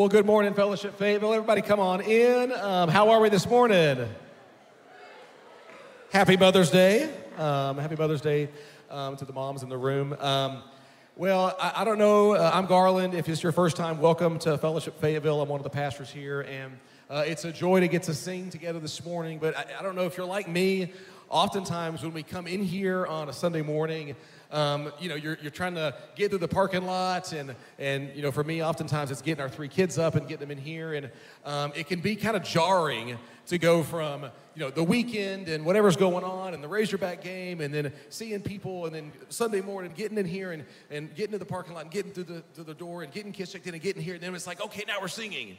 Well, good morning, Fellowship Fayetteville. Everybody, come on in. Um, how are we this morning? Happy Mother's Day. Um, happy Mother's Day um, to the moms in the room. Um, well, I, I, don't know. Uh, I'm Garland. If it's your first time, welcome to Fellowship Fayetteville. I'm one of the pastors here, and uh, it's a joy to get to sing together this morning. But I, I don't know if you're like me. Oftentimes, when we come in here on a Sunday morning, um, you know, you're, you're trying to get through the parking lot, and, and, you know, for me, oftentimes it's getting our three kids up and getting them in here, and um, it can be kind of jarring to go from, you know, the weekend and whatever's going on, and the Razorback game, and then seeing people, and then Sunday morning getting in here and, and getting to the parking lot and getting through the, through the door and getting kids checked in and getting here, and then it's like, okay, now we're singing.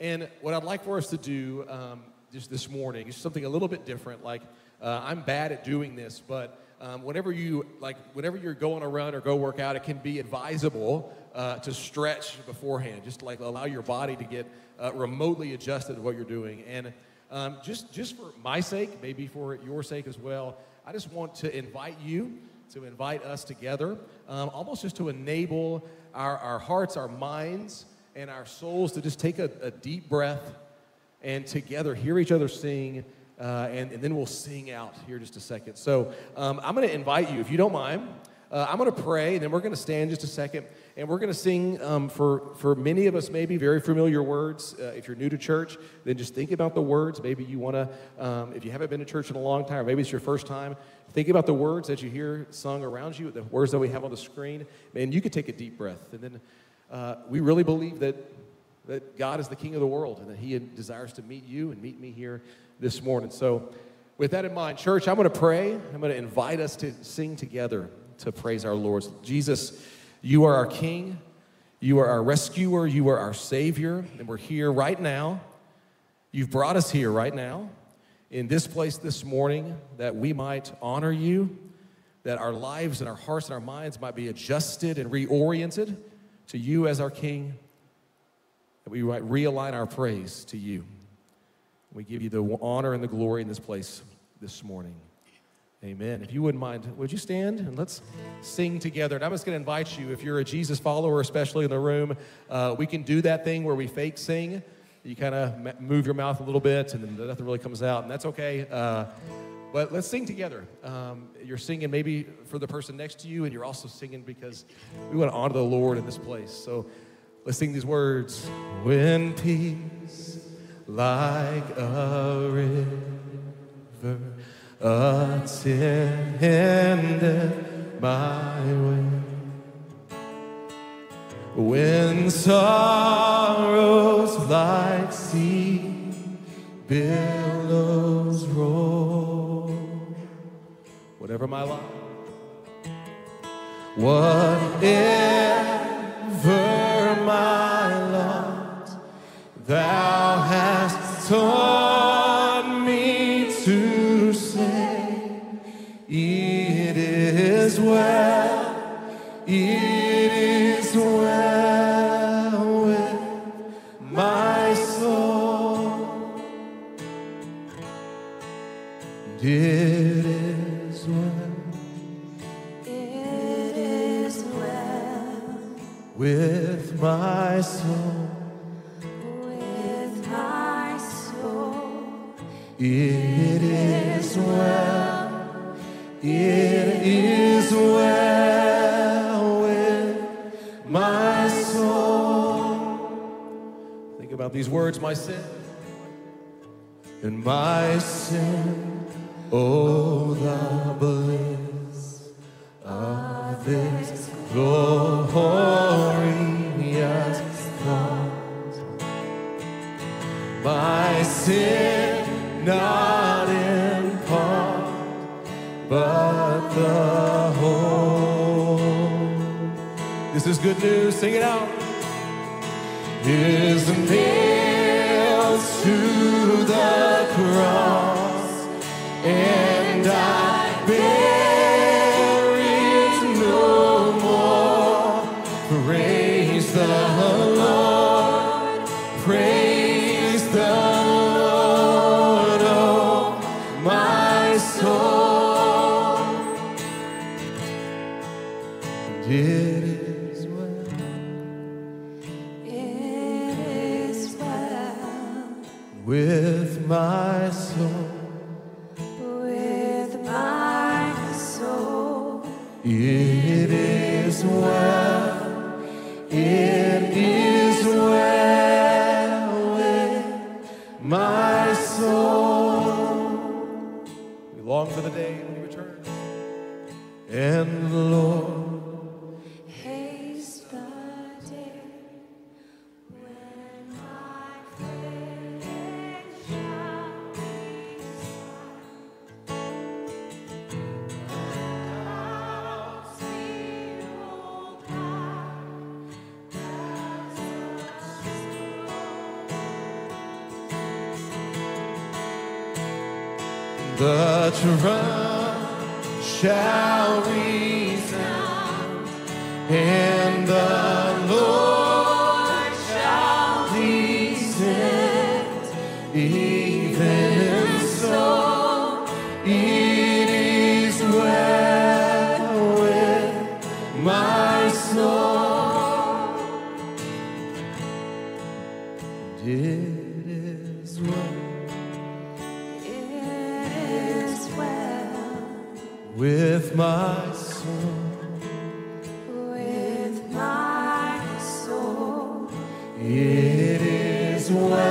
And what I'd like for us to do um, just this morning is something a little bit different. Like, uh, I'm bad at doing this, but um, whenever you like whenever you're going to run or go work out it can be advisable uh, to stretch beforehand just like allow your body to get uh, remotely adjusted to what you're doing. And um, just just for my sake maybe for your sake as well i just want to invite you to invite us together um, almost just to enable our, our hearts our minds and our souls to just take a, a deep breath and together hear each other sing uh, and, and, then we'll sing out here just a second. So um, I'm going to invite you, if you don't mind, uh, I'm going to pray, and then we're going to stand just a second, and we're going to sing um, for, for many of us, maybe very familiar words. Uh, if you're new to church, then just think about the words. Maybe you want to, um, if you haven't been to church in a long time, or maybe it's your first time, think about the words that you hear sung around you, the words that we have on the screen. Man, you could take a deep breath. And then uh, we really believe that, that God is the King of the world and that He desires to meet you and meet me here this morning. So, with that in mind, church, I'm going to pray. I'm going to invite us to sing together to praise our Lord. Jesus, you are our King. You are our rescuer. You are our Savior. And we're here right now. You've brought us here right now in this place this morning that we might honor you, that our lives and our hearts and our minds might be adjusted and reoriented to you as our King, that we might realign our praise to you. We give you the honor and the glory in this place this morning. Amen. If you wouldn't mind, would you stand and let's sing together? And I'm just going to invite you, if you're a Jesus follower, especially in the room, uh, we can do that thing where we fake sing. You kind of move your mouth a little bit and then nothing really comes out, and that's okay. Uh, but let's sing together. Um, you're singing maybe for the person next to you, and you're also singing because we want to honor the Lord in this place. So let's sing these words. When peace like a river attended my way. When sorrows like sea billows roll, whatever my life, whatever my lot, thou hast taught me to say, It is well, it these words, my sin. And my sin, oh, the bliss of this glorious thought my sin, not in part, but the whole. This is good news. Sing it out. Is nailed to the cross, with my soul. with my soul. It is well.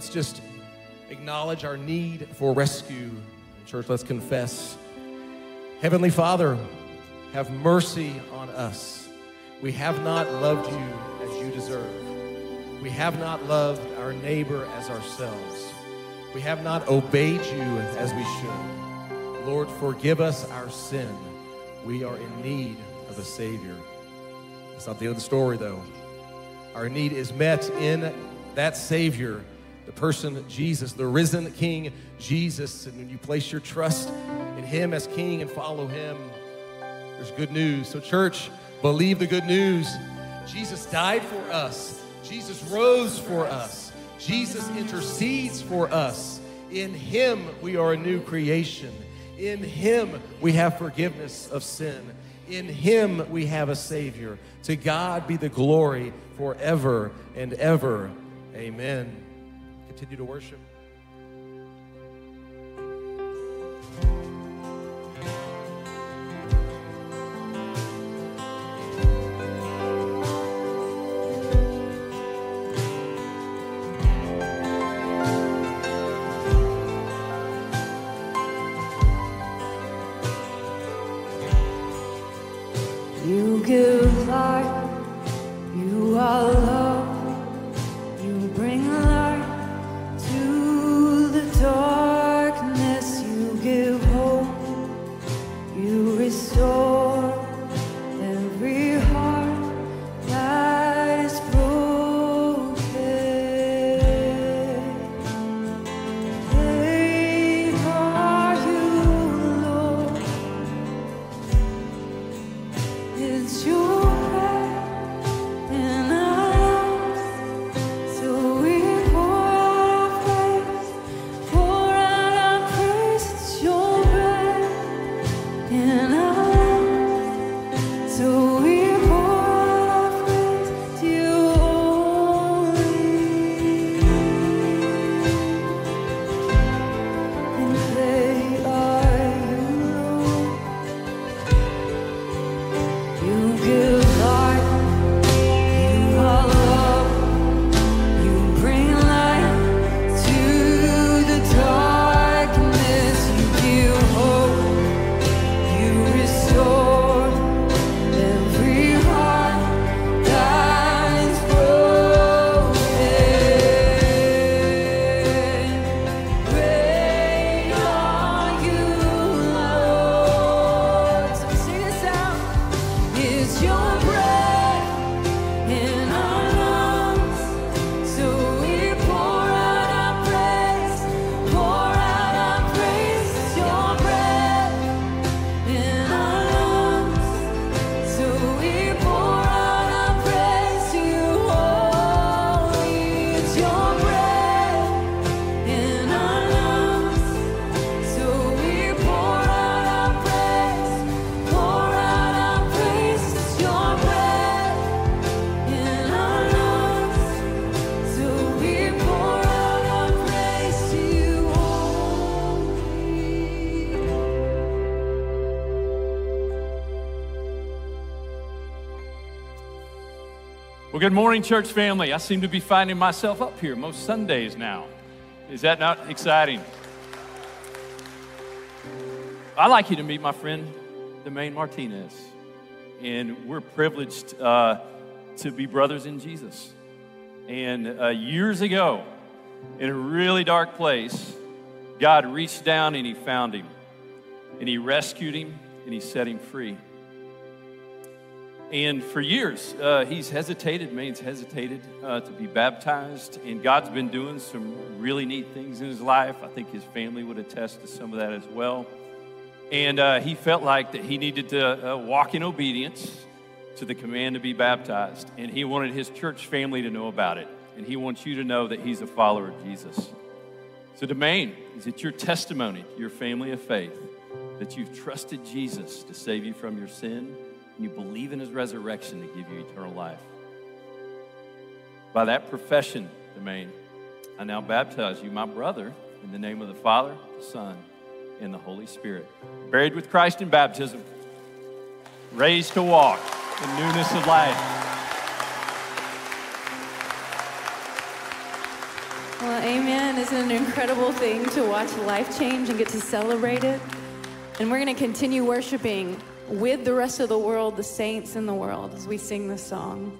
Let's just acknowledge our need for rescue. Church, let's confess. Heavenly Father, have mercy on us. We have not loved you as you deserve. We have not loved our neighbor as ourselves. We have not obeyed you as we should. Lord, forgive us our sin. We are in need of a Savior. That's not the end of the story, though. Our need is met in that Savior, the person Jesus, the risen King Jesus. And when you place your trust in Him as King and follow Him, there's good news. So, church, believe the good news. Jesus died for us, Jesus rose for us, Jesus intercedes for us. In Him, we are a new creation. In Him, we have forgiveness of sin. In Him, we have a Savior. To God be the glory forever and ever. Amen. Continue to worship. Good morning, church family. I seem to be finding myself up here most Sundays now. Is that not exciting? I'd like you to meet my friend, Domaine Martinez. And we're privileged uh, to be brothers in Jesus. And uh, years ago, in a really dark place, God reached down and He found him. And He rescued him and He set him free. And for years, uh, he's hesitated, Maine's hesitated uh, to be baptized. And God's been doing some really neat things in his life. I think his family would attest to some of that as well. And uh, he felt like that he needed to uh, walk in obedience to the command to be baptized, and he wanted his church family to know about it, and he wants you to know that he's a follower of Jesus. So, Domain, is it your testimony your family of faith that you've trusted Jesus to save you from your sin, and you believe in his resurrection to give you eternal life? By that profession, Domain, I now baptize you, my brother, in the name of the Father, the Son, and the Holy Spirit. Buried with Christ in baptism, raised to walk in newness of life. Well, amen. Isn't it an incredible thing to watch life change and get to celebrate it? And we're going to continue worshiping with the rest of the world, the saints in the world, as we sing this song.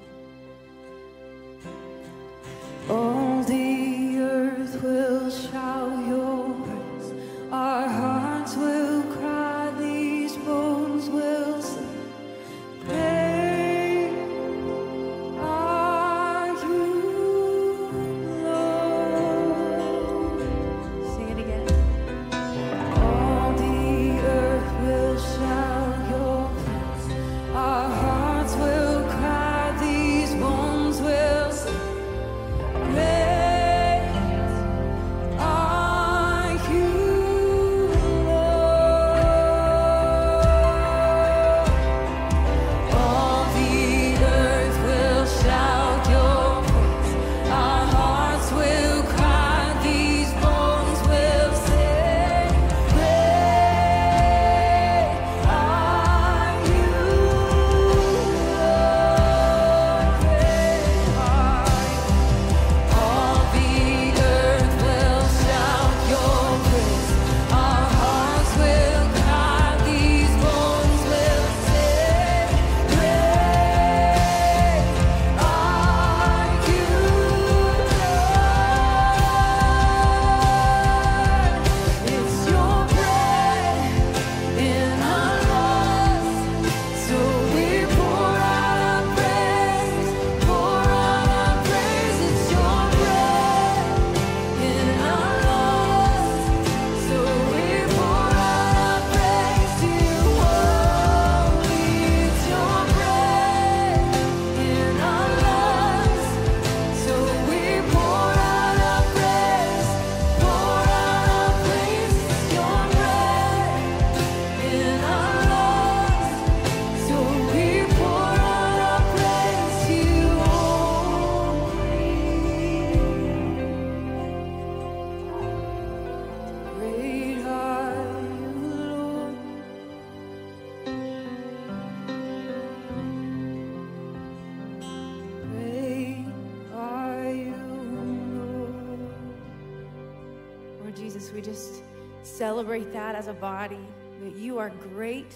Celebrate that as a body, that you are great,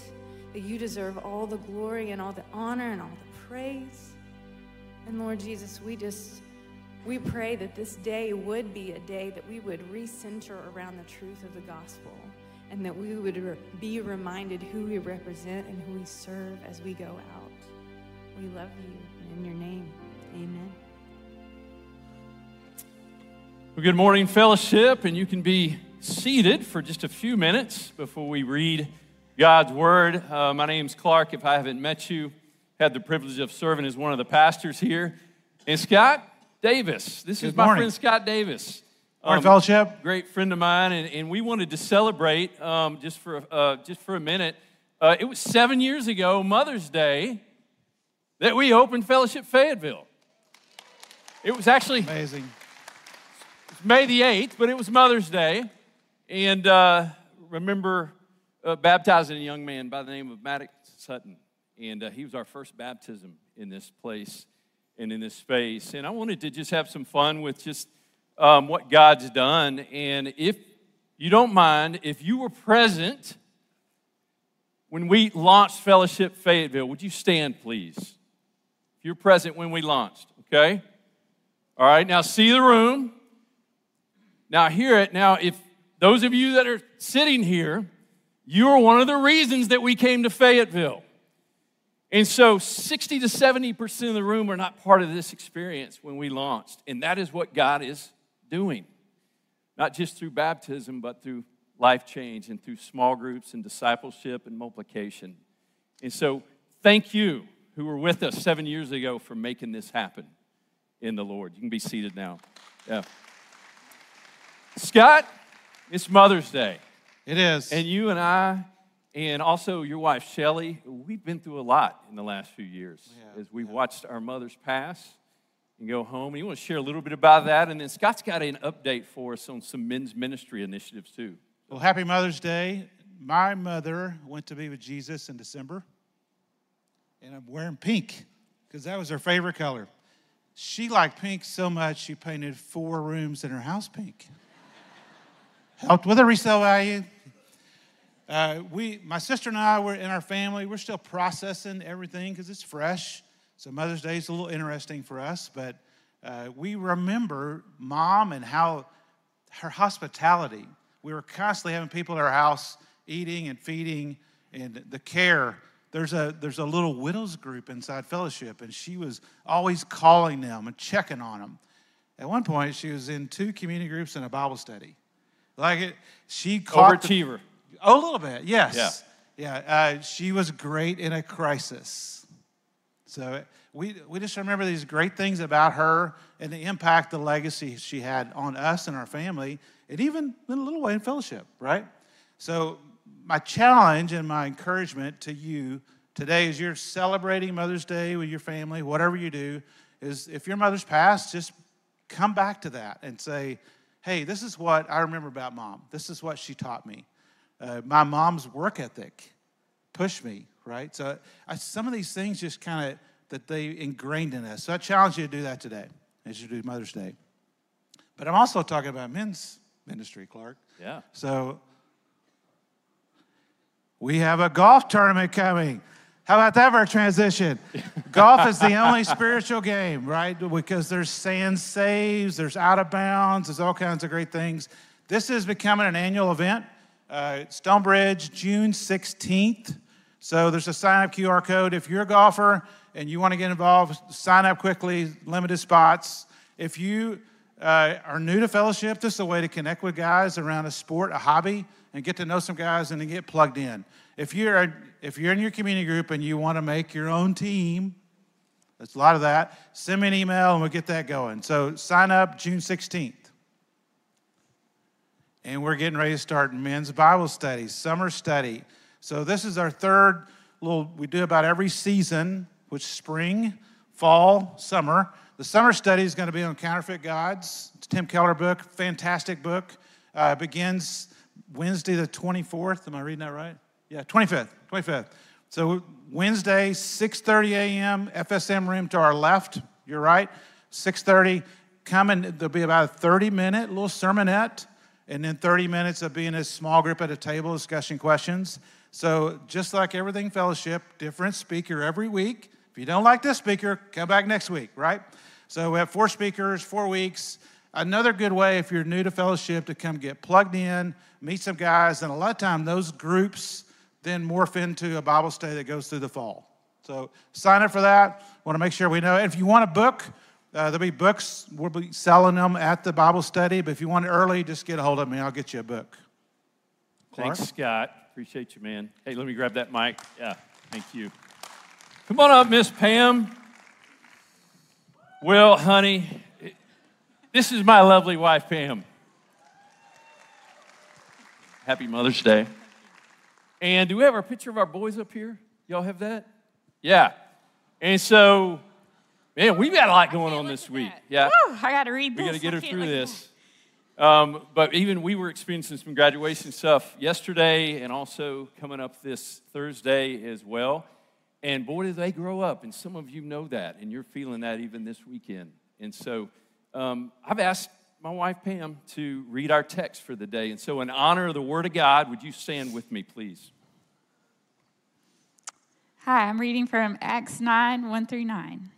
that you deserve all the glory and all the honor and all the praise. And Lord Jesus, we just we pray that this day would be a day that we would recenter around the truth of the gospel and that we would re- be reminded who we represent and who we serve as we go out. We love you. In your name, amen. Well, good morning, fellowship, and you can be seated for just a few minutes before we read God's Word. Uh, my name's Clark. If I haven't met you, had the privilege of serving as one of the pastors here. And Scott Davis, this is Good my friend Scott Davis. Morning, Um, fellowship. great friend of mine, and, and we wanted to celebrate um, just for uh, just for a minute. Uh, it was seven years ago, Mother's Day, that we opened Fellowship Fayetteville. It was actually Amazing. May the 8th, but it was Mother's Day. And uh, remember uh, baptizing a young man by the name of Maddox Sutton. And uh, he was our first baptism in this place and in this space. And I wanted to just have some fun with just um, what God's done. And if you don't mind, if you were present when we launched Fellowship Fayetteville, would you stand, please? If you're present when we launched, okay? All right, now see the room. Now, hear it. Now, if those of you that are sitting here, you are one of the reasons that we came to Fayetteville. And so 60 to 70% of the room are not part of this experience when we launched. And that is what God is doing, not just through baptism, but through life change and through small groups and discipleship and multiplication. And so, thank you who were with us seven years ago for making this happen in the Lord. You can be seated now. Yeah. Scott, it's Mother's Day. It is. And you and I, and also your wife, Shelly, we've been through a lot in the last few years Yeah, as we've watched our mothers pass and go home. And you want to share a little bit about that? And then Scott's got an update for us on some men's ministry initiatives, too. well, happy Mother's Day. My mother went to be with Jesus in December, and I'm wearing pink because that was her favorite color. She liked pink so much she painted four rooms in her house pink. Helped with the resale value. Uh, we, my sister and I, were in our family. We're still processing everything because it's fresh. So Mother's Day is a little interesting for us, but uh, we remember mom and how her hospitality. We were constantly having people at our house eating and feeding, and the care. There's a there's a little widows group inside fellowship, and she was always calling them and checking on them. At one point, she was in two community groups and a Bible study. Like it, she caught the- Oh, a little bit, yes. Yeah. Uh, she was great in a crisis. So we, we just remember these great things about her and the impact, the legacy she had on us and our family, and even in a little way in fellowship, right? So, my challenge and my encouragement to you today as you're celebrating Mother's Day with your family, whatever you do, is if your mother's passed, just come back to that and say, hey, this is what I remember about mom. This is what she taught me. Uh, my mom's work ethic pushed me, right? So I, some of these things just kind of that they ingrained in us. So I challenge you to do that today as you do Mother's Day. But I'm also talking about men's ministry, Clark. Yeah. So we have a golf tournament coming. How about that for a transition? golf is the only spiritual game, right? Because there's sand saves, there's out of bounds, there's all kinds of great things. This is becoming an annual event. Uh, Stonebridge, June 16th. So there's a sign up QR code. If you're a golfer and you want to get involved, sign up quickly, limited spots. If you uh, are new to fellowship, this is a way to connect with guys around a sport, a hobby, and get to know some guys and then get plugged in. If you're, if you're in your community group and you want to make your own team, there's a lot of that, send me an email and we'll get that going. So sign up June 16th. And we're getting ready to start men's Bible study, summer study. So this is our third little, we do about every season, which spring, fall, summer. The summer study is going to be on counterfeit gods. It's Tim Keller book, fantastic book. Uh, begins Wednesday the 24th. Am I reading that right? Yeah, 25th, 25th. So Wednesday, 6:30 a.m. FSM room to our left. You're right. 6:30. Come and there'll be about a 30-minute little sermonette, and then 30 minutes of being a small group at a table discussing questions. So just like everything fellowship, different speaker every week. If you don't like this speaker, come back next week, right? So we have four speakers, four weeks. Another good way, if you're new to fellowship, to come get plugged in, meet some guys, and a lot of time those groups then morph into a Bible study that goes through the fall. So sign up for that. Want to make sure we know. And if you want a book, uh, there'll be books. We'll be selling them at the Bible study. But if you want it early, just get a hold of me. I'll get you a book. Clark? Thanks, Scott. Appreciate you, man. Hey, let me grab that mic. Yeah, thank you. Come on up, Miss Pam. Well, honey, this is my lovely wife, Pam. Happy Mother's Day. And do we have our picture of our boys up here? Y'all have that? Yeah. And so, man, we've got a lot going on this week. Yeah. Whew, I got to read this. We got to get her through this. Um, but even we were experiencing some graduation stuff yesterday and also coming up this Thursday as well. And boy, did they grow up. And some of you know that, and you're feeling that even this weekend. And so um, I've asked my wife Pam to read our text for the day. And so, in honor of the Word of God, would you stand with me, please? Hi, I'm reading from Acts 9 1 through 9.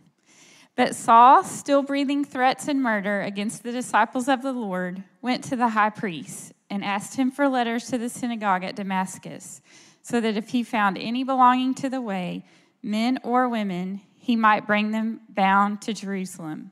But Saul, still breathing threats and murder against the disciples of the Lord, went to the high priest and asked him for letters to the synagogue at Damascus, so that if he found any belonging to the way, men or women, he might bring them bound to Jerusalem.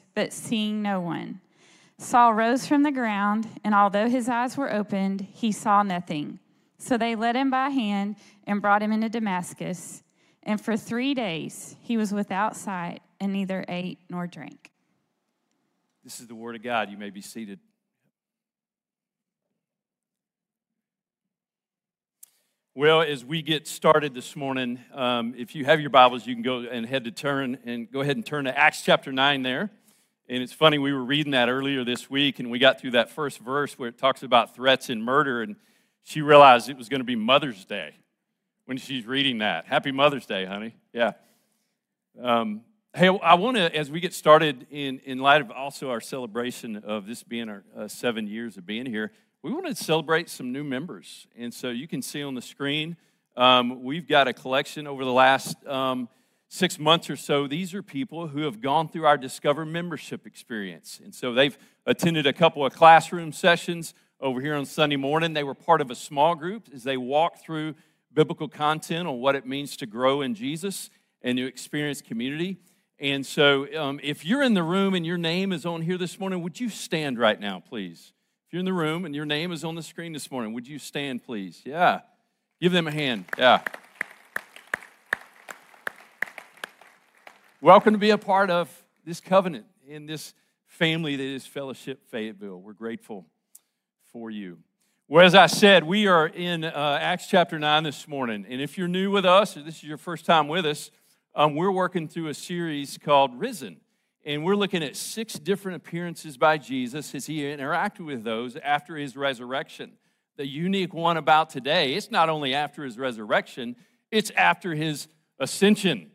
but seeing no one. Saul rose from the ground, and although his eyes were opened, he saw nothing. So they led him by hand and brought him into Damascus. And for three days he was without sight and neither ate nor drank. This is the word of God. You may be seated. Well, as we get started this morning, um, if you have your Bibles, you can go and head to turn and go ahead and turn to Acts chapter 9 there. And it's funny, we were reading that earlier this week, and we got through that first verse where it talks about threats and murder, and she realized it was going to be Mother's Day when she's reading that. Happy Mother's Day, honey. Yeah. Um, hey, I want to, as we get started, in, in light of also our celebration of this being our uh, seven years of being here, we want to celebrate some new members. And so you can see on the screen, um, we've got a collection over the last um, six months or so. These are people who have gone through our Discover membership experience. And so they've attended a couple of classroom sessions over here on Sunday morning. They were part of a small group as they walked through biblical content on what it means to grow in Jesus and to experience community. And so, um, if you're in the room and your name is on here this morning, would you stand right now, please? If you're in the room and your name is on the screen this morning, would you stand, please? Yeah. Give them a hand. Yeah. Welcome to be a part of this covenant in this family that is Fellowship Fayetteville. We're grateful for you. Well, as I said, we are in uh, Acts chapter 9 this morning. And if you're new with us, or this is your first time with us, um, we're working through a series called Risen. And we're looking at six different appearances by Jesus as he interacted with those after his resurrection. The unique one about today, it's not only after his resurrection, it's after his ascension.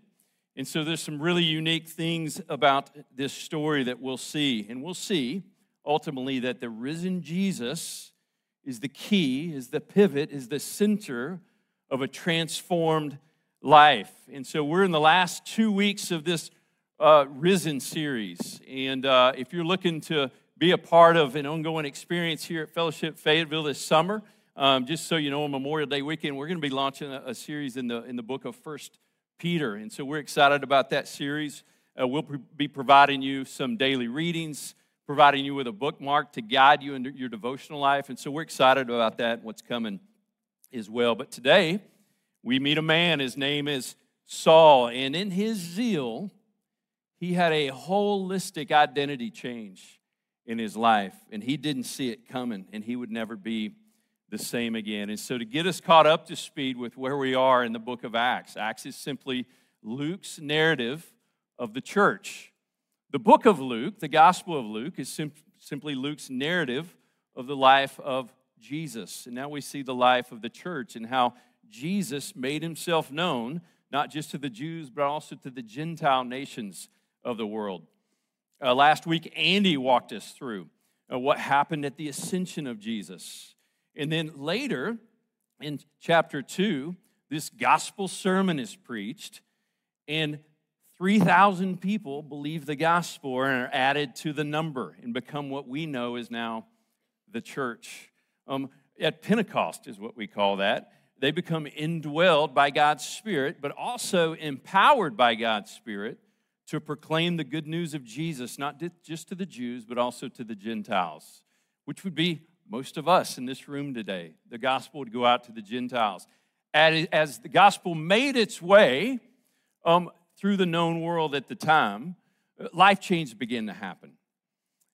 And so there's some really unique things about this story that we'll see. And we'll see ultimately that the risen Jesus is the key, is the pivot, is the center of a transformed life. And so we're in the last two weeks of this uh, Risen series. And uh, if you're looking to be a part of an ongoing experience here at Fellowship Fayetteville this summer, um, just so you know, on Memorial Day weekend, we're going to be launching a, a, series in the in the book of First Peter, and so we're excited about that series. Uh, we'll be providing you some daily readings, providing you with a bookmark to guide you in your devotional life, and so we're excited about that. What's coming as well. But today we meet a man. His name is Saul, and in his zeal he had a holistic identity change in his life, and he didn't see it coming, and he would never be the same again. And so, to get us caught up to speed with where we are in the book of Acts, Acts is simply Luke's narrative of the church. The book of Luke, the Gospel of Luke, is sim- simply Luke's narrative of the life of Jesus. And now we see the life of the church and how Jesus made himself known, not just to the Jews, but also to the Gentile nations of the world. Uh, last week, Andy walked us through uh, what happened at the ascension of Jesus. And then later in chapter 2, this gospel sermon is preached, and 3,000 people believe the gospel and are added to the number and become what we know is now the church. Um, at Pentecost, is what we call that. They become indwelled by God's Spirit, but also empowered by God's Spirit to proclaim the good news of Jesus, not just to the Jews, but also to the Gentiles, which would be most of us in this room today. The gospel would go out to the Gentiles. As the gospel made its way um, through the known world at the time, life change began to happen.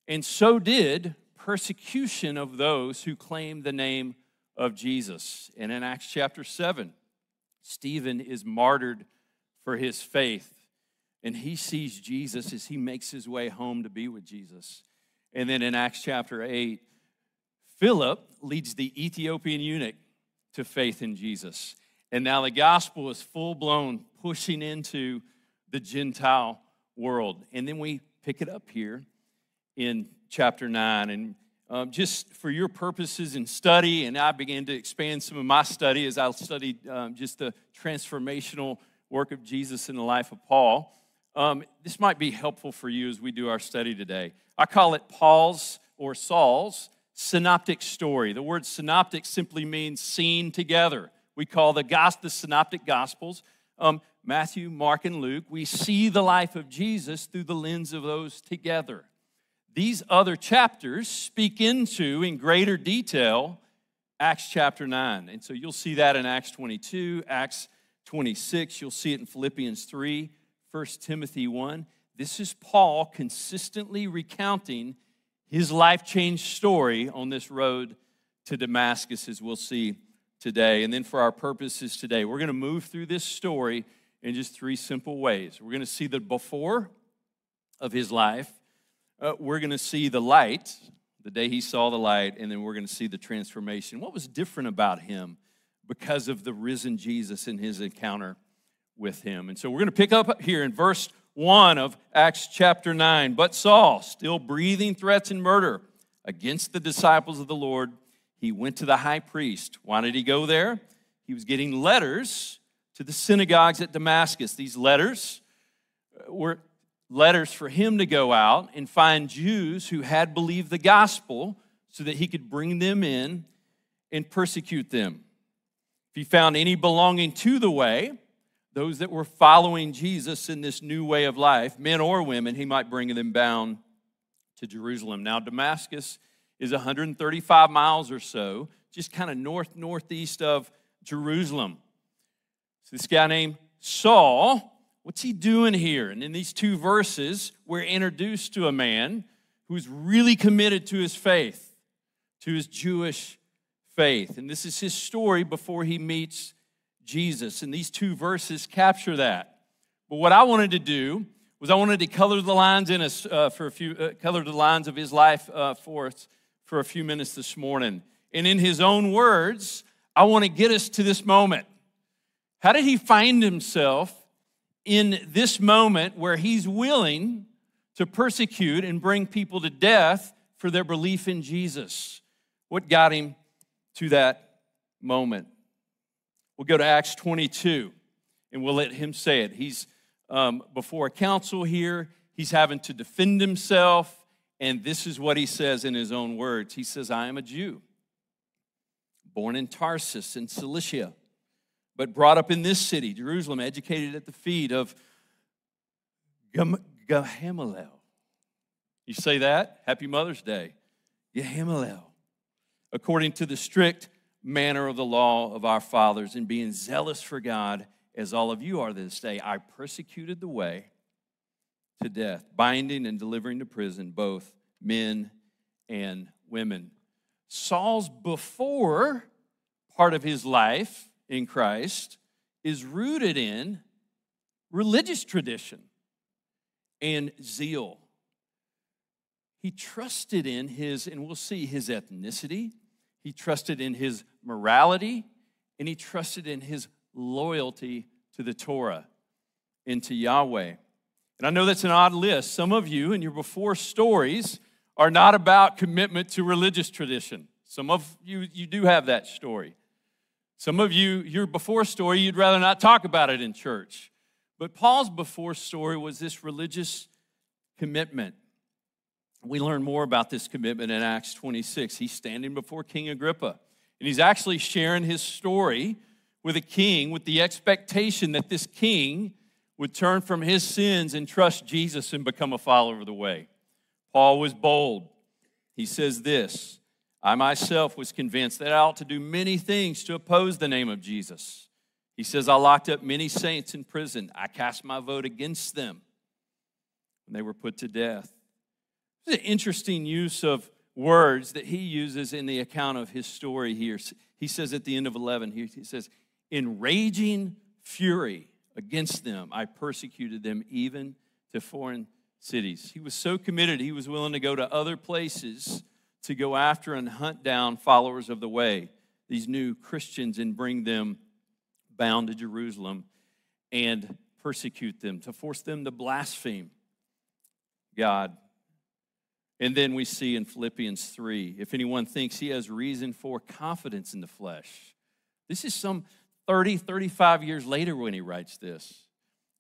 And so did persecution of those who claimed the name of Jesus. And in Acts chapter 7, Stephen is martyred for his faith and he sees Jesus as he makes his way home to be with Jesus. And then in Acts chapter 8, Philip leads the Ethiopian eunuch to faith in Jesus. And now the gospel is full blown pushing into the Gentile world. And then we pick it up here in chapter 9. And um, just for your purposes in study, and I began to expand some of my study as I studied um, just the transformational work of Jesus in the life of Paul. Um, this might be helpful for you as we do our study today. I call it Paul's or Saul's synoptic story. The word synoptic simply means seen together. We call the, gospel, the synoptic gospels um, Matthew, Mark, and Luke. We see the life of Jesus through the lens of those together. These other chapters speak into, in greater detail, Acts chapter 9. And so you'll see that in Acts 22, Acts 26. You'll see it in Philippians 3, 1 Timothy 1. This is Paul consistently recounting his life change story on this road to Damascus, as we'll see today. And then for our purposes today, we're going to move through this story in just three simple ways. We're going to see the before of his life uh, we're going to see the light, the day he saw the light, and then we're going to see the transformation. What was different about him because of the risen Jesus and his encounter with him? And so we're going to pick up here in verse 1 of Acts chapter 9. But Saul, still breathing threats and murder against the disciples of the Lord, he went to the high priest. Why did he go there? He was getting letters to the synagogues at Damascus. These letters uh, were letters for him to go out and find Jews who had believed the gospel so that he could bring them in and persecute them. If he found any belonging to the way, those that were following Jesus in this new way of life, men or women, he might bring them bound to Jerusalem. Now, Damascus is 135 miles or so, just kind of north northeast of Jerusalem. So, this guy named Saul What's he doing here? And in these two verses, we're introduced to a man who's really committed to his faith, to his Jewish faith. And this is his story before he meets Jesus. And these two verses capture that. But what I wanted to do was I wanted to color the lines in us uh, for a few, uh, color the lines of his life uh, for us for a few minutes this morning. And in his own words, I want to get us to this moment. How did he find himself in this moment where he's willing to persecute and bring people to death for their belief in Jesus. What got him to that moment? We'll go to Acts 22 and we'll let him say it. He's um, before a council here, he's having to defend himself, and this is what he says in his own words He says, I am a Jew, born in Tarsus in Cilicia but brought up in this city, Jerusalem, educated at the feet of Gamaliel. You say that? Happy Mother's Day. Gamaliel. According to the strict manner of the law of our fathers, and being zealous for God, as all of you are this day, I persecuted the way to death, binding and delivering to prison both men and women. Saul's before part of his life in Christ is rooted in religious tradition and zeal. He trusted in his, and we'll see his ethnicity, he trusted in his morality, and he trusted in his loyalty to the Torah and to Yahweh. And I know that's an odd list. Some of you in your before stories are not about commitment to religious tradition. Some of you, you do have that story. Some of you, your before story, you'd rather not talk about it in church. But Paul's before story was this religious commitment. We learn more about this commitment in Acts 26. He's standing before King Agrippa, and he's actually sharing his story with a king with the expectation that this king would turn from his sins and trust Jesus and become a follower of the way. Paul was bold. He says this I myself was convinced that I ought to do many things to oppose the name of Jesus. He says, I locked up many saints in prison. I cast my vote against them when they were put to death. It's an interesting use of words that he uses in the account of his story here. He says at the end of 11, he says, In raging fury against them, I persecuted them even to foreign cities. He was so committed, he was willing to go to other places to go after and hunt down followers of the way, these new Christians, and bring them bound to Jerusalem and persecute them, to force them to blaspheme God. And then we see in Philippians 3 if anyone thinks he has reason for confidence in the flesh. This is some 30, 35 years later when he writes this.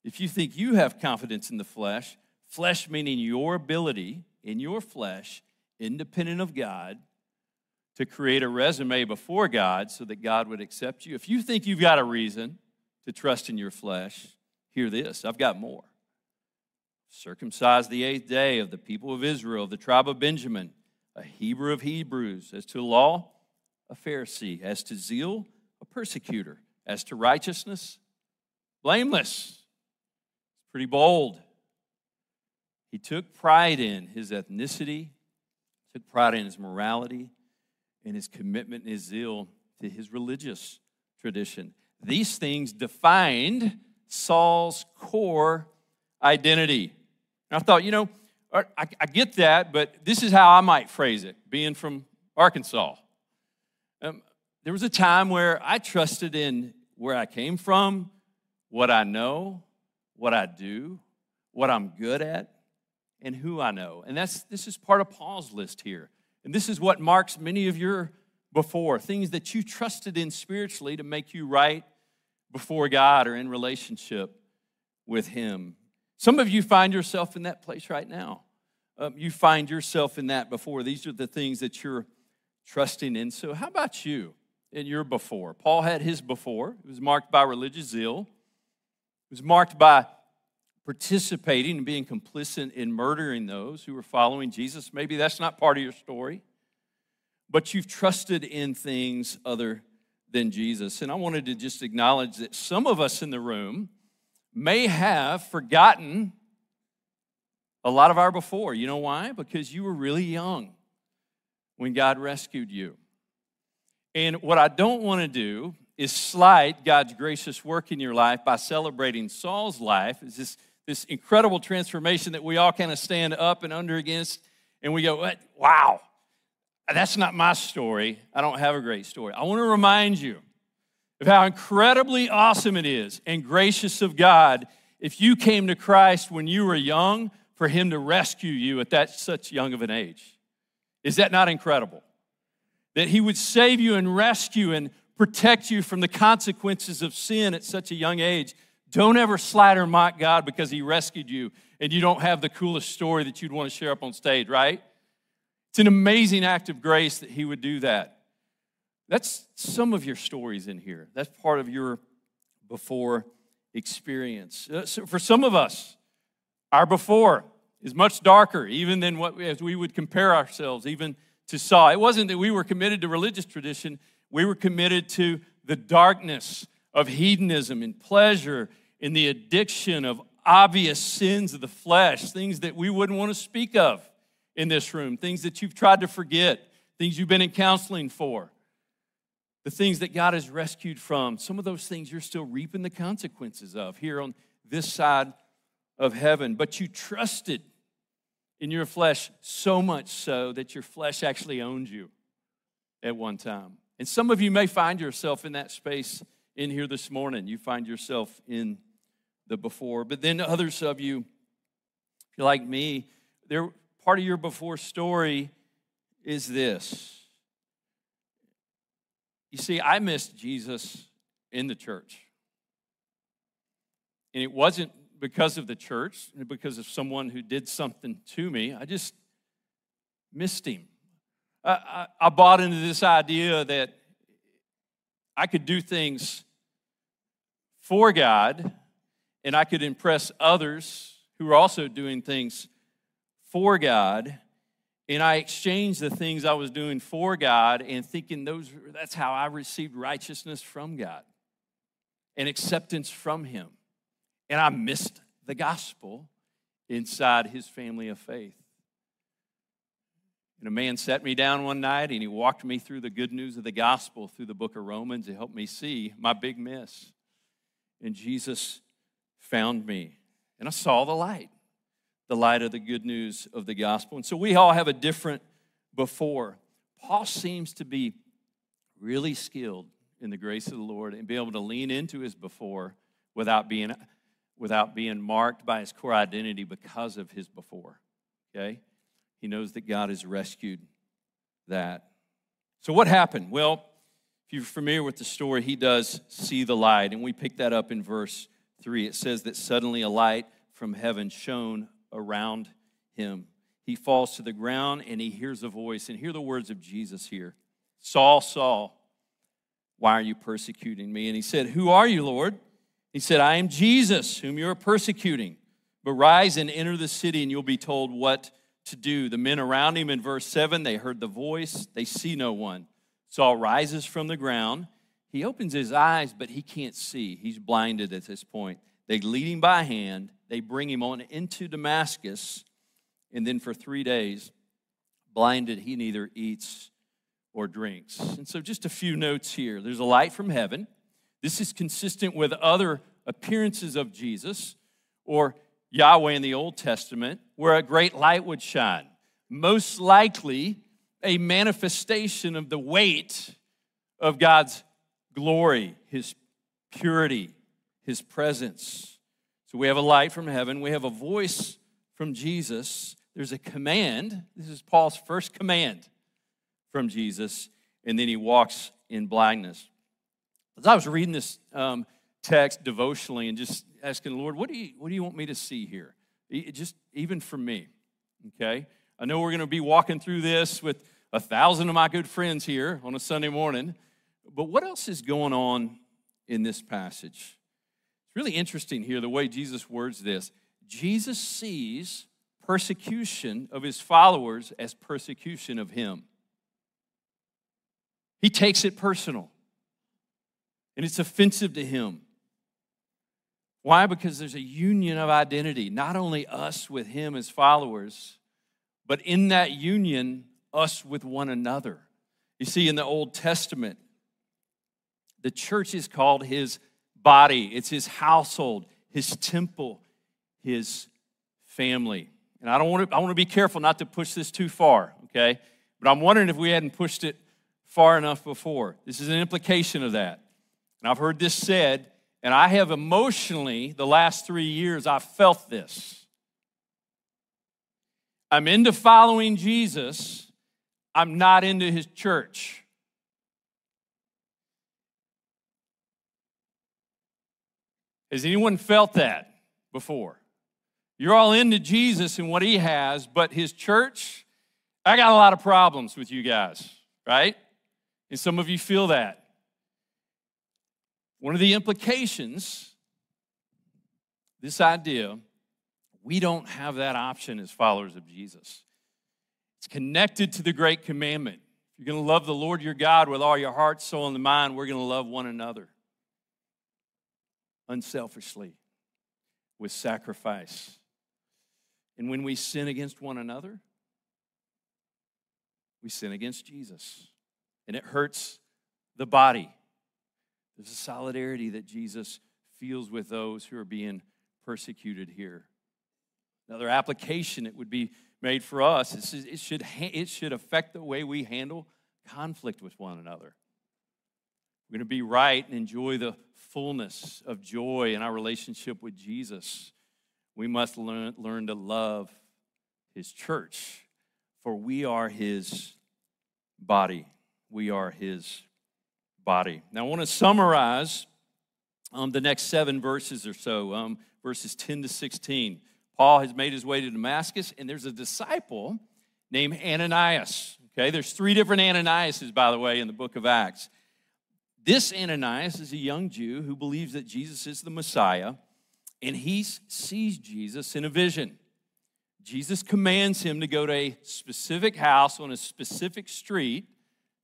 If you think you have confidence in the flesh, flesh meaning your ability in your flesh, independent of God, to create a resume before God so that God would accept you. If you think you've got a reason to trust in your flesh, hear this I've got more. Circumcised the eighth day of the people of Israel, of the tribe of Benjamin, a Hebrew of Hebrews, as to law, a Pharisee, as to zeal, a persecutor, as to righteousness, blameless. It's pretty bold. He took pride in his ethnicity, took pride in his morality, and his commitment and his zeal to his religious tradition. These things defined Saul's core identity. And I thought, you know, I, I, get that, but this is how I might phrase it, being from Arkansas. Um, there was a time where I trusted in where I came from, what I know, what I do, what I'm good at, and who I know. And that's this is part of Paul's list here. And this is what marks many of your before things that you trusted in spiritually to make you right before God or in relationship with Him. Some of you find yourself in that place right now. Um, you find yourself in that before. These are the things that you're trusting in. So, how about you in your before? Paul had his before. It was marked by religious zeal, it was marked by participating and being complicit in murdering those who were following Jesus. Maybe that's not part of your story, but you've trusted in things other than Jesus. And I wanted to just acknowledge that some of us in the room may have forgotten a lot of our before. You know why? Because you were really young when God rescued you. And what I don't want to do is slight God's gracious work in your life by celebrating Saul's life. It's just this incredible transformation that we all kind of stand up and under against, and we go, wow, that's not my story. I don't have a great story. I want to remind you of how incredibly awesome it is and gracious of God if you came to Christ when you were young for Him to rescue you at that such young of an age. Is that not incredible? That He would save you and rescue and protect you from the consequences of sin at such a young age. Don't ever slight or mock God because He rescued you and you don't have the coolest story that you'd want to share up on stage, right? It's an amazing act of grace that He would do that. That's some of your stories in here. That's part of your before experience. Uh, so for some of us, our before is much darker, even than what as we would compare ourselves, even to Saul. It wasn't that we were committed to religious tradition, we were committed to the darkness of hedonism and pleasure in the addiction of obvious sins of the flesh, things that we wouldn't want to speak of in this room, things that you've tried to forget, things you've been in counseling for, the things that God has rescued from. Some of those things you're still reaping the consequences of here on this side of heaven. But you trusted in your flesh so much so that your flesh actually owned you at one time. And some of you may find yourself in that space in here this morning. You find yourself in the before. But then others of you, if you're like me, there part of your before story is this. You see, I missed Jesus in the church. And it wasn't because of the church, because of someone who did something to me. I just missed him. I, I, I bought into this idea that I could do things for God and I could impress others who were also doing things for God. And I exchanged the things I was doing for God and thinking those that's how I received righteousness from God and acceptance from Him. And I missed the gospel inside his family of faith. And a man sat me down one night and he walked me through the good news of the gospel through the book of Romans to help me see my big miss. And Jesus found me. And I saw the light, the light of the good news of the gospel. And so we all have a different before. Paul seems to be really skilled in the grace of the Lord and be able to lean into his before without being without being marked by his core identity because of his before. Okay? He knows that God has rescued that. So, what happened? Well, if you're familiar with the story, he does see the light. And we pick that up in verse 3. It says that suddenly a light from heaven shone around him. He falls to the ground and he hears a voice. And hear the words of Jesus here Saul, Saul, why are you persecuting me? And he said, Who are you, Lord? He said, I am Jesus, whom you are persecuting. But rise and enter the city, and you'll be told what to do. The men around him in verse 7, they heard the voice, they see no one. Saul rises from the ground. He opens his eyes, but he can't see. He's blinded at this point. They lead him by hand, they bring him on into Damascus, and then for three days, blinded, he neither eats or drinks. And so, just a few notes here there's a light from heaven. This is consistent with other appearances of Jesus or Yahweh in the Old Testament, where a great light would shine. Most likely, a manifestation of the weight of God's glory, His purity, His presence. So we have a light from heaven, we have a voice from Jesus, there's a command. This is Paul's first command from Jesus, and then he walks in blindness. As I was reading this um, text devotionally and just asking the Lord, what do you what do you want me to see here? Just even for me, okay. I know we're going to be walking through this with a thousand of my good friends here on a Sunday morning, but what else is going on in this passage? It's really interesting here the way Jesus words this. Jesus sees persecution of his followers as persecution of him. He takes it personal, and it's offensive to him. Why? Because there's a union of identity, not only us with him as followers, but in that union, us with one another. You see, in the Old Testament, the church is called his body, it's his household, his temple, his family. And I don't want to, I want to be careful not to push this too far, okay? But I'm wondering if we hadn't pushed it far enough before. This is an implication of that. And I've heard this said, and I have emotionally, the last three years, I've felt this. I'm into following Jesus, I'm not into his church. Has anyone felt that before? You're all into Jesus and what he has, but his church, I got a lot of problems with you guys, right? And some of you feel that. One of the implications, this idea, we don't have that option as followers of Jesus. It's connected to the great commandment. You're going to love the Lord your God with all your heart, soul, and mind, we're going to love one another unselfishly with sacrifice. And when we sin against one another, we sin against Jesus. And it hurts the body. There's a solidarity that Jesus feels with those who are being persecuted here. Another application it would be made for us it should, it should affect the way we handle conflict with one another. We're going to be right and enjoy the fullness of joy in our relationship with Jesus we must learn, learn to love his church, for we are his body. We are his body. Now, I want to summarize um, the next seven verses or so, um, verses 10 to 16. Paul has made his way to Damascus, and there's a disciple named Ananias. Okay, there's three different Ananiases, by the way, in the book of Acts. This Ananias is a young Jew who believes that Jesus is the Messiah and he sees Jesus in a vision. Jesus commands him to go to a specific house on a specific street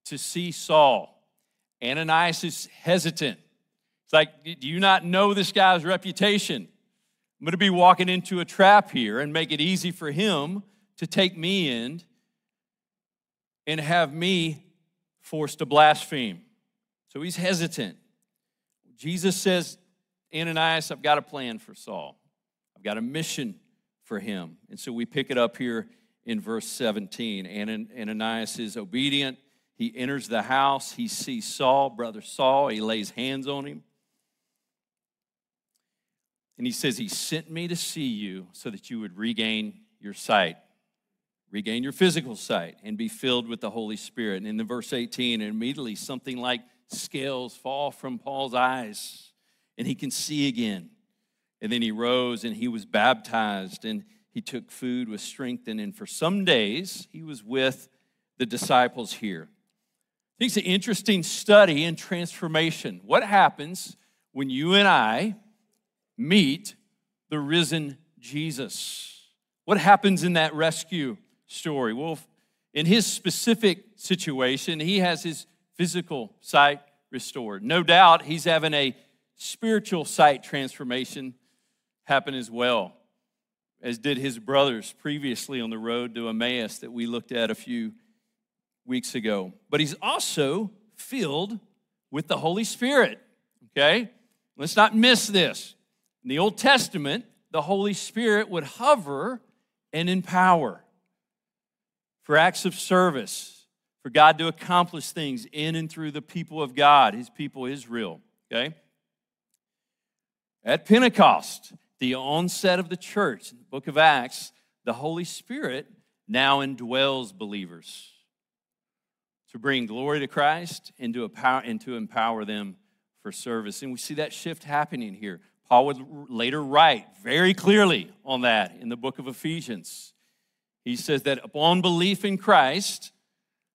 to see Saul. Ananias is hesitant. It's like, do you not know this guy's reputation? I'm going to be walking into a trap here and make it easy for him to take me in and have me forced to blaspheme. So he's hesitant. Jesus says, Ananias, I've got a plan for Saul. I've got a mission for him. And so we pick it up here in verse 17. Ananias is obedient. He enters the house. He sees Saul, brother Saul. He lays hands on him. And he says, He sent me to see you so that you would regain your sight. regain your physical sight, and be filled with the Holy Spirit. And in the verse 18, and immediately something like scales fall from Paul's eyes, and he can see again. And then he rose and he was baptized, and he took food, was strengthened, and for some days he was with the disciples here. It's an interesting study in transformation. What happens when you and I meet the risen Jesus? What happens in that rescue story? Well, in his specific situation, he has his physical sight restored. No doubt he's having a spiritual sight transformation happen as well, as did his brothers previously on the road to Emmaus that we looked at a few weeks ago. But he's also filled with the Holy Spirit, okay? Let's not miss this. In the Old Testament, the Holy Spirit would hover and empower for acts of service, for God to accomplish things in and through the people of God, his people Israel, okay? At Pentecost, the onset of the church, in the book of Acts, the Holy Spirit now indwells believers to bring glory to Christ and to empower, and to empower them for service. And we see that shift happening here. Paul would later write very clearly on that in the book of Ephesians. He says that upon belief in Christ,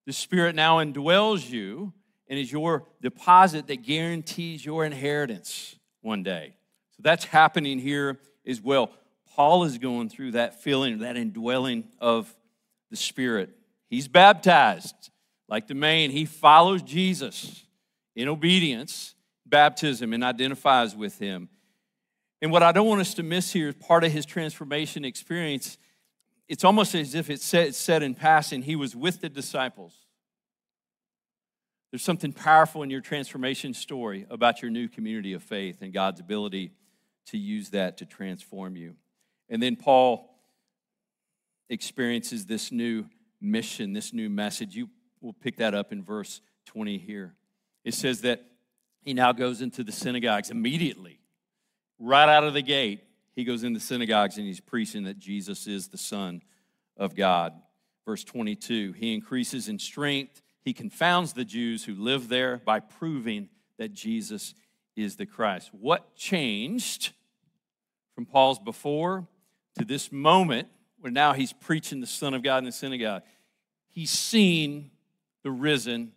the Spirit now indwells you and is your deposit that guarantees your inheritance one day. So that's happening here as well. Paul is going through that feeling, that indwelling of the Spirit. He's baptized like the man, he follows Jesus in obedience, baptism, and identifies with him. And what I don't want us to miss here is part of his transformation experience. It's almost as if it's said, said in passing, he was with the disciples. There's something powerful in your transformation story about your new community of faith and God's ability to use that to transform you. And then Paul experiences this new mission, this new message. You we'll pick that up in verse 20 here. It says that he now goes into the synagogues immediately. Right out of the gate, he goes into synagogues and he's preaching that Jesus is the Son of God. Verse 22 He increases in strength. He confounds the Jews who live there by proving that Jesus is the Christ. What changed from Paul's before to this moment where now he's preaching the Son of God in the synagogue? He's seen the risen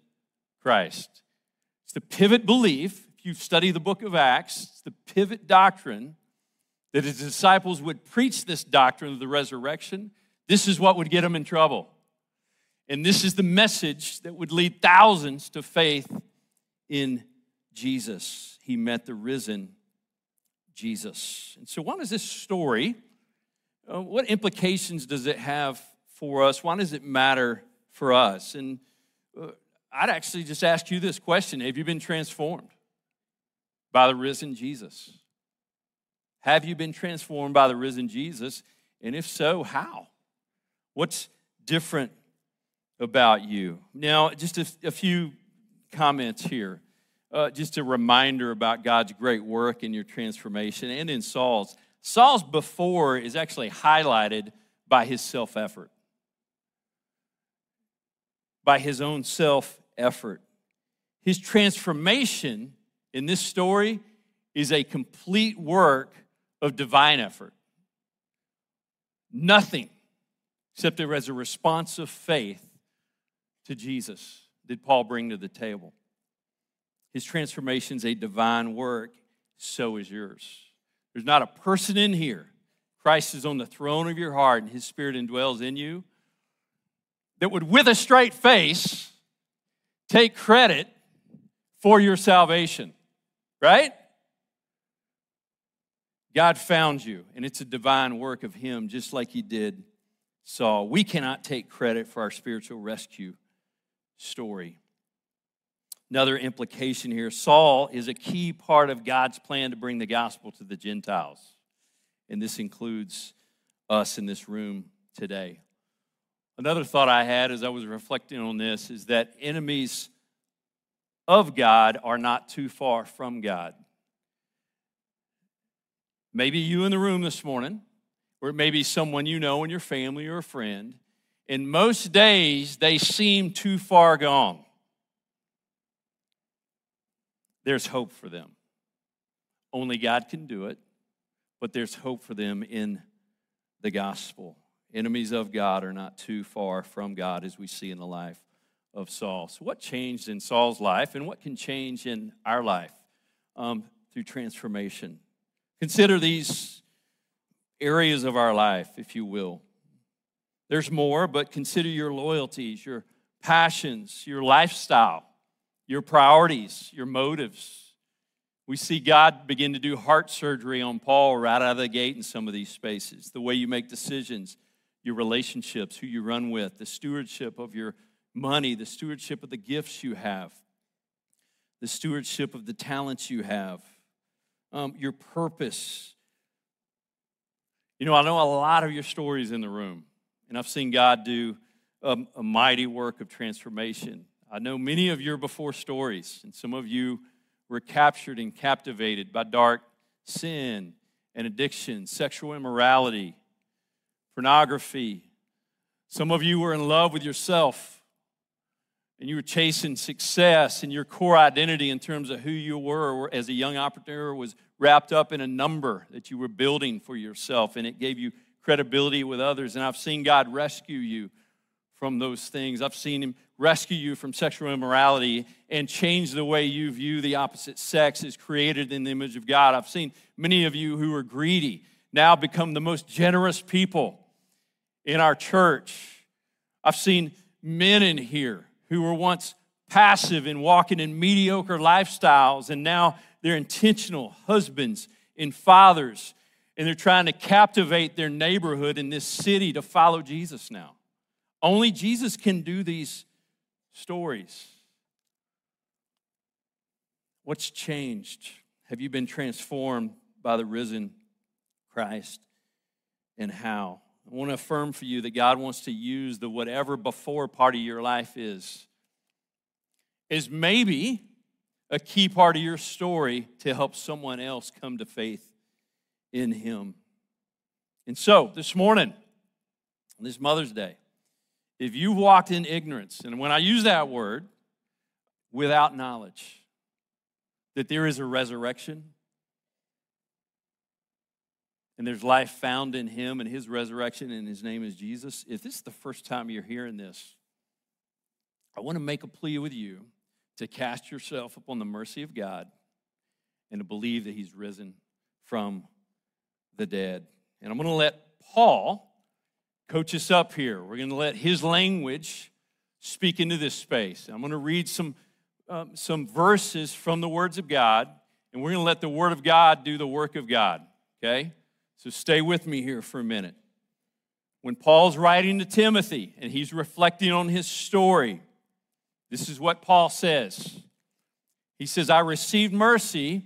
Christ. It's the pivot belief. If you study the book of Acts, it's the pivot doctrine that his disciples would preach this doctrine of the resurrection. This is what would get them in trouble. And this is the message that would lead thousands to faith in Jesus. He met the risen Jesus. And so, why does this story, uh, what implications does it have for us? Why does it matter for us? And I'd actually just ask you this question Have you been transformed by the risen Jesus? Have you been transformed by the risen Jesus? And if so, how? What's different about you? Now, just a, a few comments here. Uh, just a reminder about God's great work in your transformation and in Saul's. Saul's before is actually highlighted by his self effort by his own self effort. His transformation in this story is a complete work of divine effort. Nothing except there as a response of faith to Jesus did Paul bring to the table. His transformation is a divine work, so is yours. There's not a person in here. Christ is on the throne of your heart and his spirit indwells in you that would, with a straight face, take credit for your salvation, right? God found you, and it's a divine work of Him, just like He did Saul. We cannot take credit for our spiritual rescue story. Another implication here Saul is a key part of God's plan to bring the gospel to the Gentiles, and this includes us in this room today. Another thought I had as I was reflecting on this is that enemies of God are not too far from God. Maybe you in the room this morning, or it may be someone you know in your family or a friend, In most days they seem too far gone. There's hope for them. Only God can do it, but there's hope for them in the gospel. Enemies of God are not too far from God, as we see in the life of Saul. So, what changed in Saul's life, and what can change in our life um, through transformation? Consider these areas of our life, if you will. There's more, but consider your loyalties, your passions, your lifestyle, your priorities, your motives. We see God begin to do heart surgery on Paul right out of the gate in some of these spaces. The way you make decisions, your relationships, who you run with, the stewardship of your money, the stewardship of the gifts you have, the stewardship of the talents you have, um, your purpose. You know, I know a lot of your stories in the room, and I've seen God do a, a mighty work of transformation. I know many of your before stories, and some of you were captured and captivated by dark sin and addiction, sexual immorality, pornography. Some of you were in love with yourself and you were chasing success, and your core identity in terms of who you were as a young entrepreneur was wrapped up in a number that you were building for yourself, and it gave you credibility with others. And I've seen God rescue you from those things. I've seen Him rescue you from sexual immorality and change the way you view the opposite sex as created in the image of God. I've seen many of you who were greedy now become the most generous people in our church. I've seen men in here who were once passive and walking in mediocre lifestyles, and now they're intentional husbands and fathers, and they're trying to captivate their neighborhood in this city to follow Jesus now. Only Jesus can do these stories. What's changed? Have you been transformed by the risen Christ? And how? I want to affirm for you that God wants to use the whatever before part of your life is, is maybe a key part of your story to help someone else come to faith in Him. And so, this morning, this Mother's Day, if you've walked in ignorance, and when I use that word, without knowledge, that there is a resurrection and there's life found in him and his resurrection, and his name is Jesus. If this is the first time you're hearing this, I want to make a plea with you to cast yourself upon the mercy of God and to believe that he's risen from the dead. And I'm going to let Paul coach us up here. We're going to let his language speak into this space. I'm going to read some, um, some verses from the words of God, and we're going to let the word of God do the work of God, okay? So stay with me here for a minute. When Paul's writing to Timothy and he's reflecting on his story, this is what Paul says. He says, I received mercy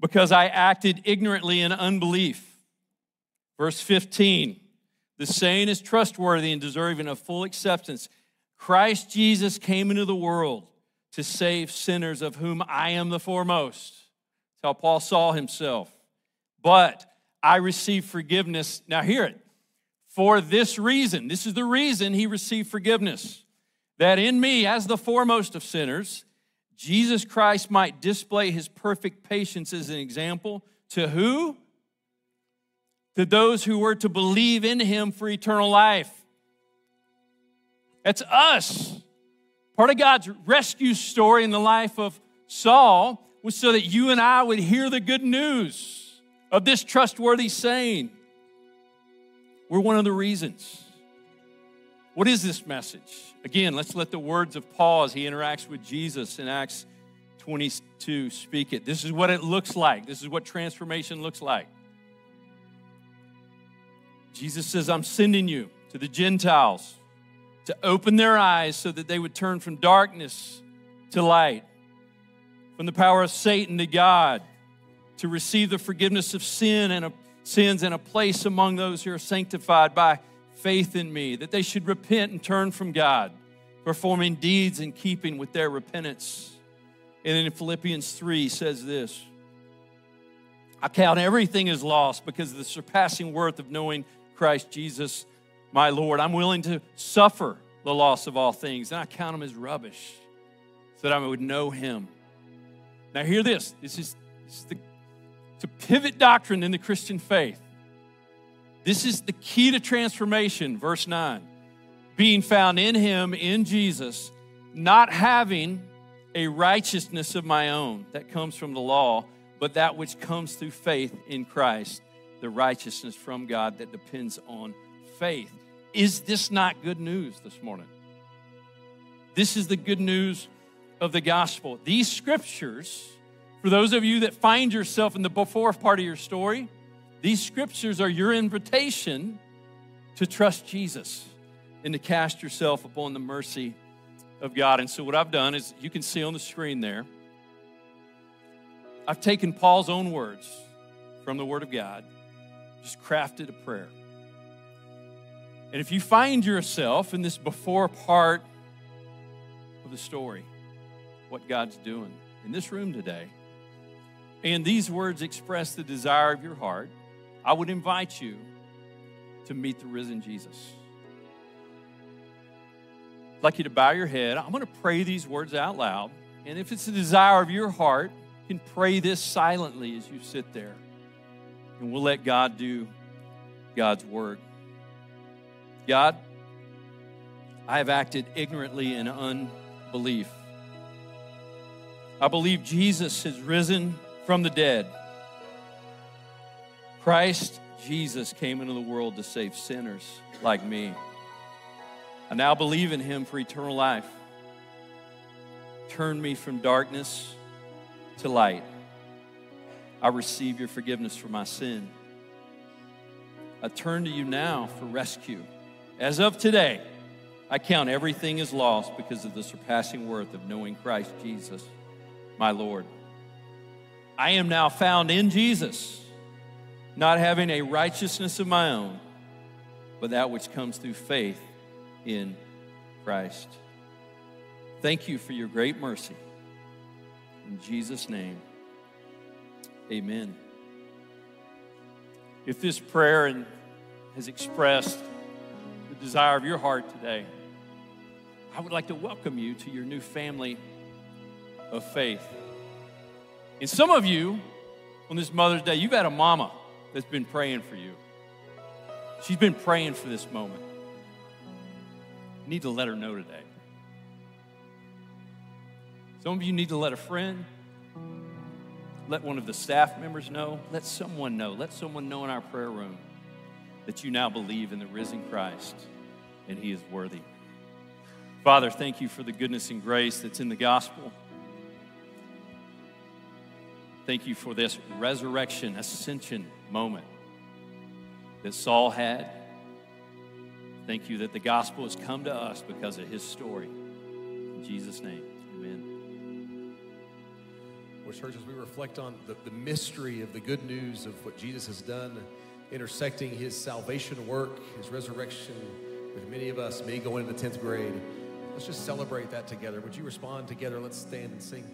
because I acted ignorantly in unbelief. Verse 15, the saying is trustworthy and deserving of full acceptance. Christ Jesus came into the world to save sinners, of whom I am the foremost. That's how Paul saw himself. But I received forgiveness. Now, hear it. For this reason, this is the reason he received forgiveness, that in me, as the foremost of sinners, Jesus Christ might display his perfect patience as an example to who? To those who were to believe in him for eternal life. That's us. Part of God's rescue story in the life of Saul was so that you and I would hear the good news of this trustworthy saying. We're one of the reasons. What is this message? Again, let's let the words of Paul as he interacts with Jesus in Acts 22 speak it. This is what it looks like. This is what transformation looks like. Jesus says, I'm sending you to the Gentiles to open their eyes so that they would turn from darkness to light, from the power of Satan to God to receive the forgiveness of sin and a, sins and a place among those who are sanctified by faith in me, that they should repent and turn from God, performing deeds in keeping with their repentance. And then in Philippians 3 says this I count everything as lost because of the surpassing worth of knowing Christ Jesus my Lord. I'm willing to suffer the loss of all things, and I count them as rubbish so that I would know him. Now, hear this this is, this is the, a pivot doctrine in the Christian faith. This is the key to transformation, verse 9. Being found in him, in Jesus, not having a righteousness of my own that comes from the law, but that which comes through faith in Christ, the righteousness from God that depends on faith. Is this not good news this morning? This is the good news of the gospel. These scriptures, for those of you that find yourself in the before part of your story, these scriptures are your invitation to trust Jesus and to cast yourself upon the mercy of God. And so, what I've done is you can see on the screen there, I've taken Paul's own words from the Word of God, just crafted a prayer. And if you find yourself in this before part of the story, what God's doing in this room today, and these words express the desire of your heart, I would invite you to meet the risen Jesus. I'd like you to bow your head. I'm going to pray these words out loud. And if it's the desire of your heart, you can pray this silently as you sit there. And we'll let God do God's word. God, I have acted ignorantly in unbelief. I believe Jesus has risen from the dead. Christ Jesus came into the world to save sinners like me. I now believe in him for eternal life. Turn me from darkness to light. I receive your forgiveness for my sin. I turn to you now for rescue. As of today, I count everything as lost because of the surpassing worth of knowing Christ Jesus, my Lord. I am now found in Jesus, not having a righteousness of my own, but that which comes through faith in Christ. Thank you for your great mercy. In Jesus' name, amen. If this prayer has expressed the desire of your heart today, I would like to welcome you to your new family of faith. And some of you, on this Mother's Day, you've had a mama that's been praying for you. She's been praying for this moment. You need to let her know today. Some of you need to let a friend, let one of the staff members know, let someone know, let someone know in our prayer room that you now believe in the risen Christ and he is worthy. Father, thank you for the goodness and grace that's in the gospel. Thank you for this resurrection, ascension moment that Saul had. Thank you that the gospel has come to us because of his story. In Jesus' name, amen. Well, church, as we reflect on the, the mystery of the good news of what Jesus has done, intersecting his salvation work, his resurrection with many of us, me going into the 10th grade, let's just celebrate that together. Would you respond together? Let's stand and sing.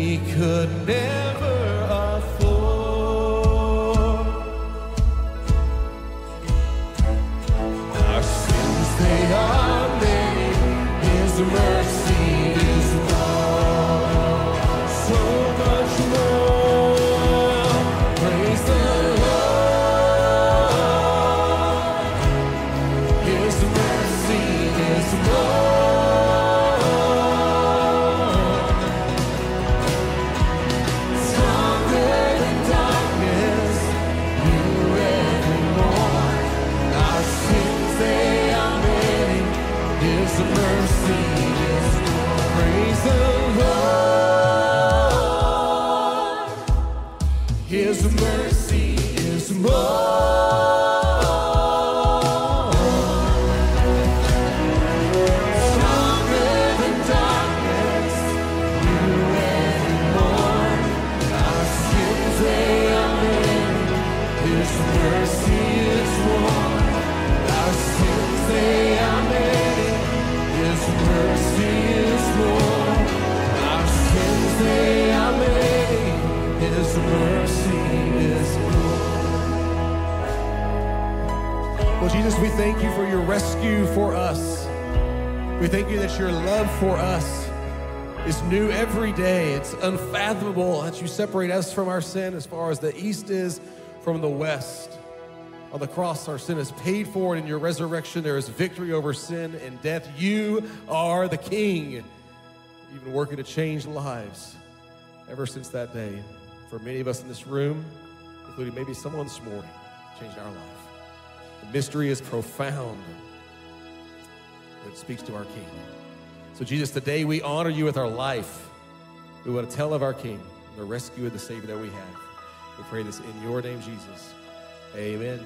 We could never afford. Our sins, they are many, his mercy. We thank you that your love for us is new every day. It's unfathomable that you separate us from our sin as far as the east is from the west. On the cross, our sin is paid for, and in your resurrection, there is victory over sin and death. You are the King. You've been working to change lives ever since that day. For many of us in this room, including maybe someone this morning, changed our life. The mystery is profound it speaks to our King. So, Jesus, today we honor you with our life. We want to tell of our King, the rescue and the Savior that we have. We pray this in your name, Jesus. Amen.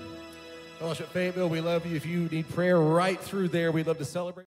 Fellowship Fayetteville, we love you. If you need prayer right through there, we'd love to celebrate.